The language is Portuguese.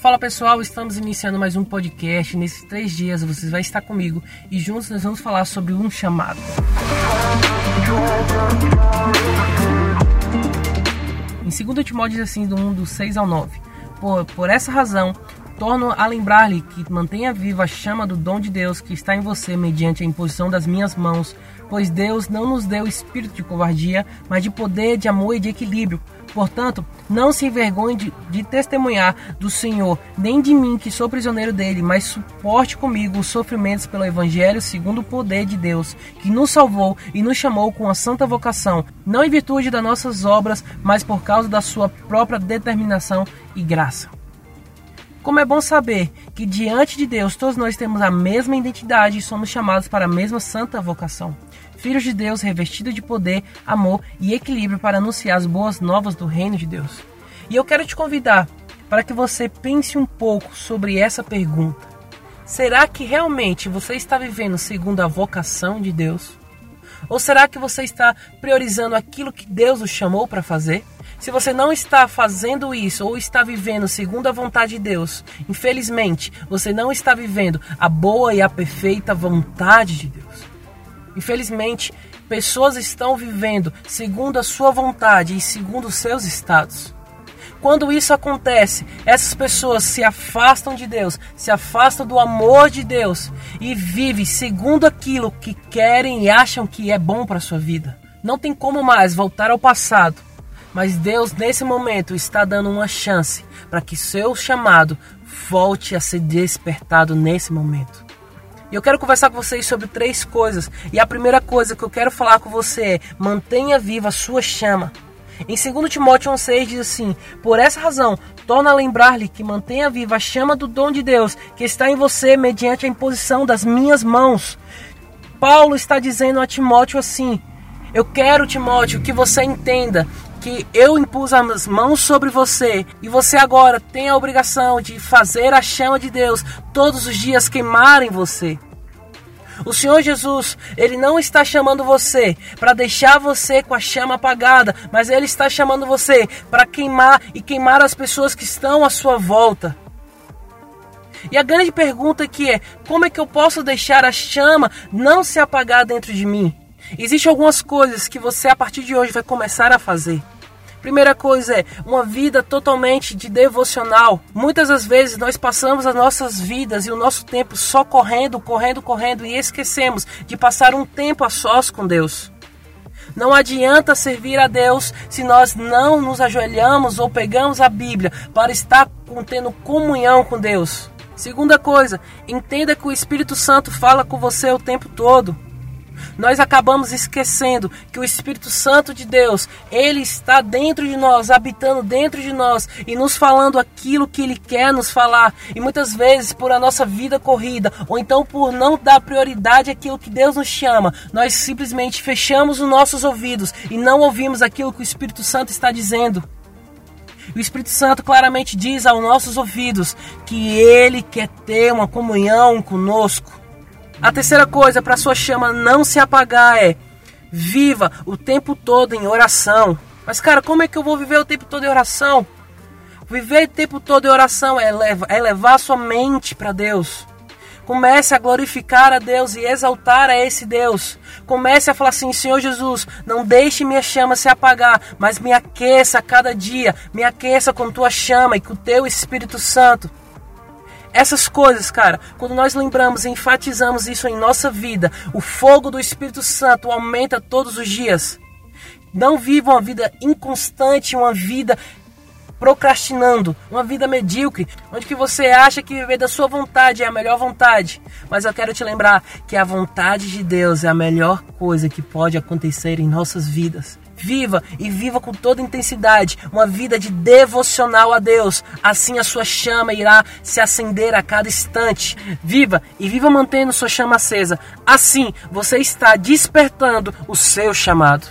Fala pessoal, estamos iniciando mais um podcast. Nesses três dias você vai estar comigo e juntos nós vamos falar sobre um chamado. Em 2 Timóteo diz assim, do 1 do 6 ao 9: Por, por essa razão, torno a lembrar-lhe que mantenha viva a chama do dom de Deus que está em você mediante a imposição das minhas mãos, pois Deus não nos deu espírito de covardia, mas de poder, de amor e de equilíbrio. Portanto, não se envergonhe de, de, testemunhar do Senhor, nem de mim, que sou prisioneiro dele, mas suporte comigo os sofrimentos pelo Evangelho segundo o poder de Deus, que nos salvou e nos chamou com a santa vocação, não em virtude das nossas obras, mas por causa da sua própria determinação e graça. Como é bom saber que diante de Deus todos nós temos a mesma identidade e somos chamados para a mesma santa vocação filhos de Deus revestidos de poder, amor e equilíbrio para anunciar as boas novas do reino de Deus. E eu quero te convidar para que você pense um pouco sobre essa pergunta. Será que realmente você está vivendo segundo a vocação de Deus? Ou será que você está priorizando aquilo que Deus o chamou para fazer? Se você não está fazendo isso ou está vivendo segundo a vontade de Deus, infelizmente você não está vivendo a boa e a perfeita vontade de Deus. Infelizmente, pessoas estão vivendo segundo a sua vontade e segundo os seus estados. Quando isso acontece, essas pessoas se afastam de Deus, se afastam do amor de Deus e vivem segundo aquilo que querem e acham que é bom para a sua vida. Não tem como mais voltar ao passado, mas Deus nesse momento está dando uma chance para que seu chamado volte a ser despertado nesse momento. E eu quero conversar com vocês sobre três coisas. E a primeira coisa que eu quero falar com você é: mantenha viva a sua chama. Em 2 Timóteo 1,6 diz assim: Por essa razão, torna a lembrar-lhe que mantenha viva a chama do dom de Deus que está em você mediante a imposição das minhas mãos. Paulo está dizendo a Timóteo assim: Eu quero, Timóteo, que você entenda que eu impus as mãos sobre você e você agora tem a obrigação de fazer a chama de Deus todos os dias queimar em você. O Senhor Jesus, ele não está chamando você para deixar você com a chama apagada, mas ele está chamando você para queimar e queimar as pessoas que estão à sua volta. E a grande pergunta aqui é: como é que eu posso deixar a chama não se apagar dentro de mim? Existem algumas coisas que você a partir de hoje vai começar a fazer. Primeira coisa é uma vida totalmente de devocional. Muitas das vezes nós passamos as nossas vidas e o nosso tempo só correndo, correndo, correndo e esquecemos de passar um tempo a sós com Deus. Não adianta servir a Deus se nós não nos ajoelhamos ou pegamos a Bíblia para estar tendo comunhão com Deus. Segunda coisa, entenda que o Espírito Santo fala com você o tempo todo nós acabamos esquecendo que o Espírito Santo de Deus, ele está dentro de nós, habitando dentro de nós e nos falando aquilo que ele quer nos falar. E muitas vezes, por a nossa vida corrida, ou então por não dar prioridade àquilo que Deus nos chama, nós simplesmente fechamos os nossos ouvidos e não ouvimos aquilo que o Espírito Santo está dizendo. O Espírito Santo claramente diz aos nossos ouvidos que ele quer ter uma comunhão conosco. A terceira coisa para sua chama não se apagar é viva o tempo todo em oração. Mas cara, como é que eu vou viver o tempo todo em oração? Viver o tempo todo em oração é levar, é levar sua mente para Deus. Comece a glorificar a Deus e exaltar a esse Deus. Comece a falar assim: Senhor Jesus, não deixe minha chama se apagar, mas me aqueça a cada dia. Me aqueça com tua chama e com o teu Espírito Santo. Essas coisas, cara, quando nós lembramos e enfatizamos isso em nossa vida, o fogo do Espírito Santo aumenta todos os dias. Não viva uma vida inconstante, uma vida procrastinando, uma vida medíocre, onde que você acha que viver da sua vontade é a melhor vontade. Mas eu quero te lembrar que a vontade de Deus é a melhor coisa que pode acontecer em nossas vidas. Viva e viva com toda intensidade uma vida de devocional a Deus. Assim a sua chama irá se acender a cada instante. Viva e viva mantendo sua chama acesa. Assim você está despertando o seu chamado.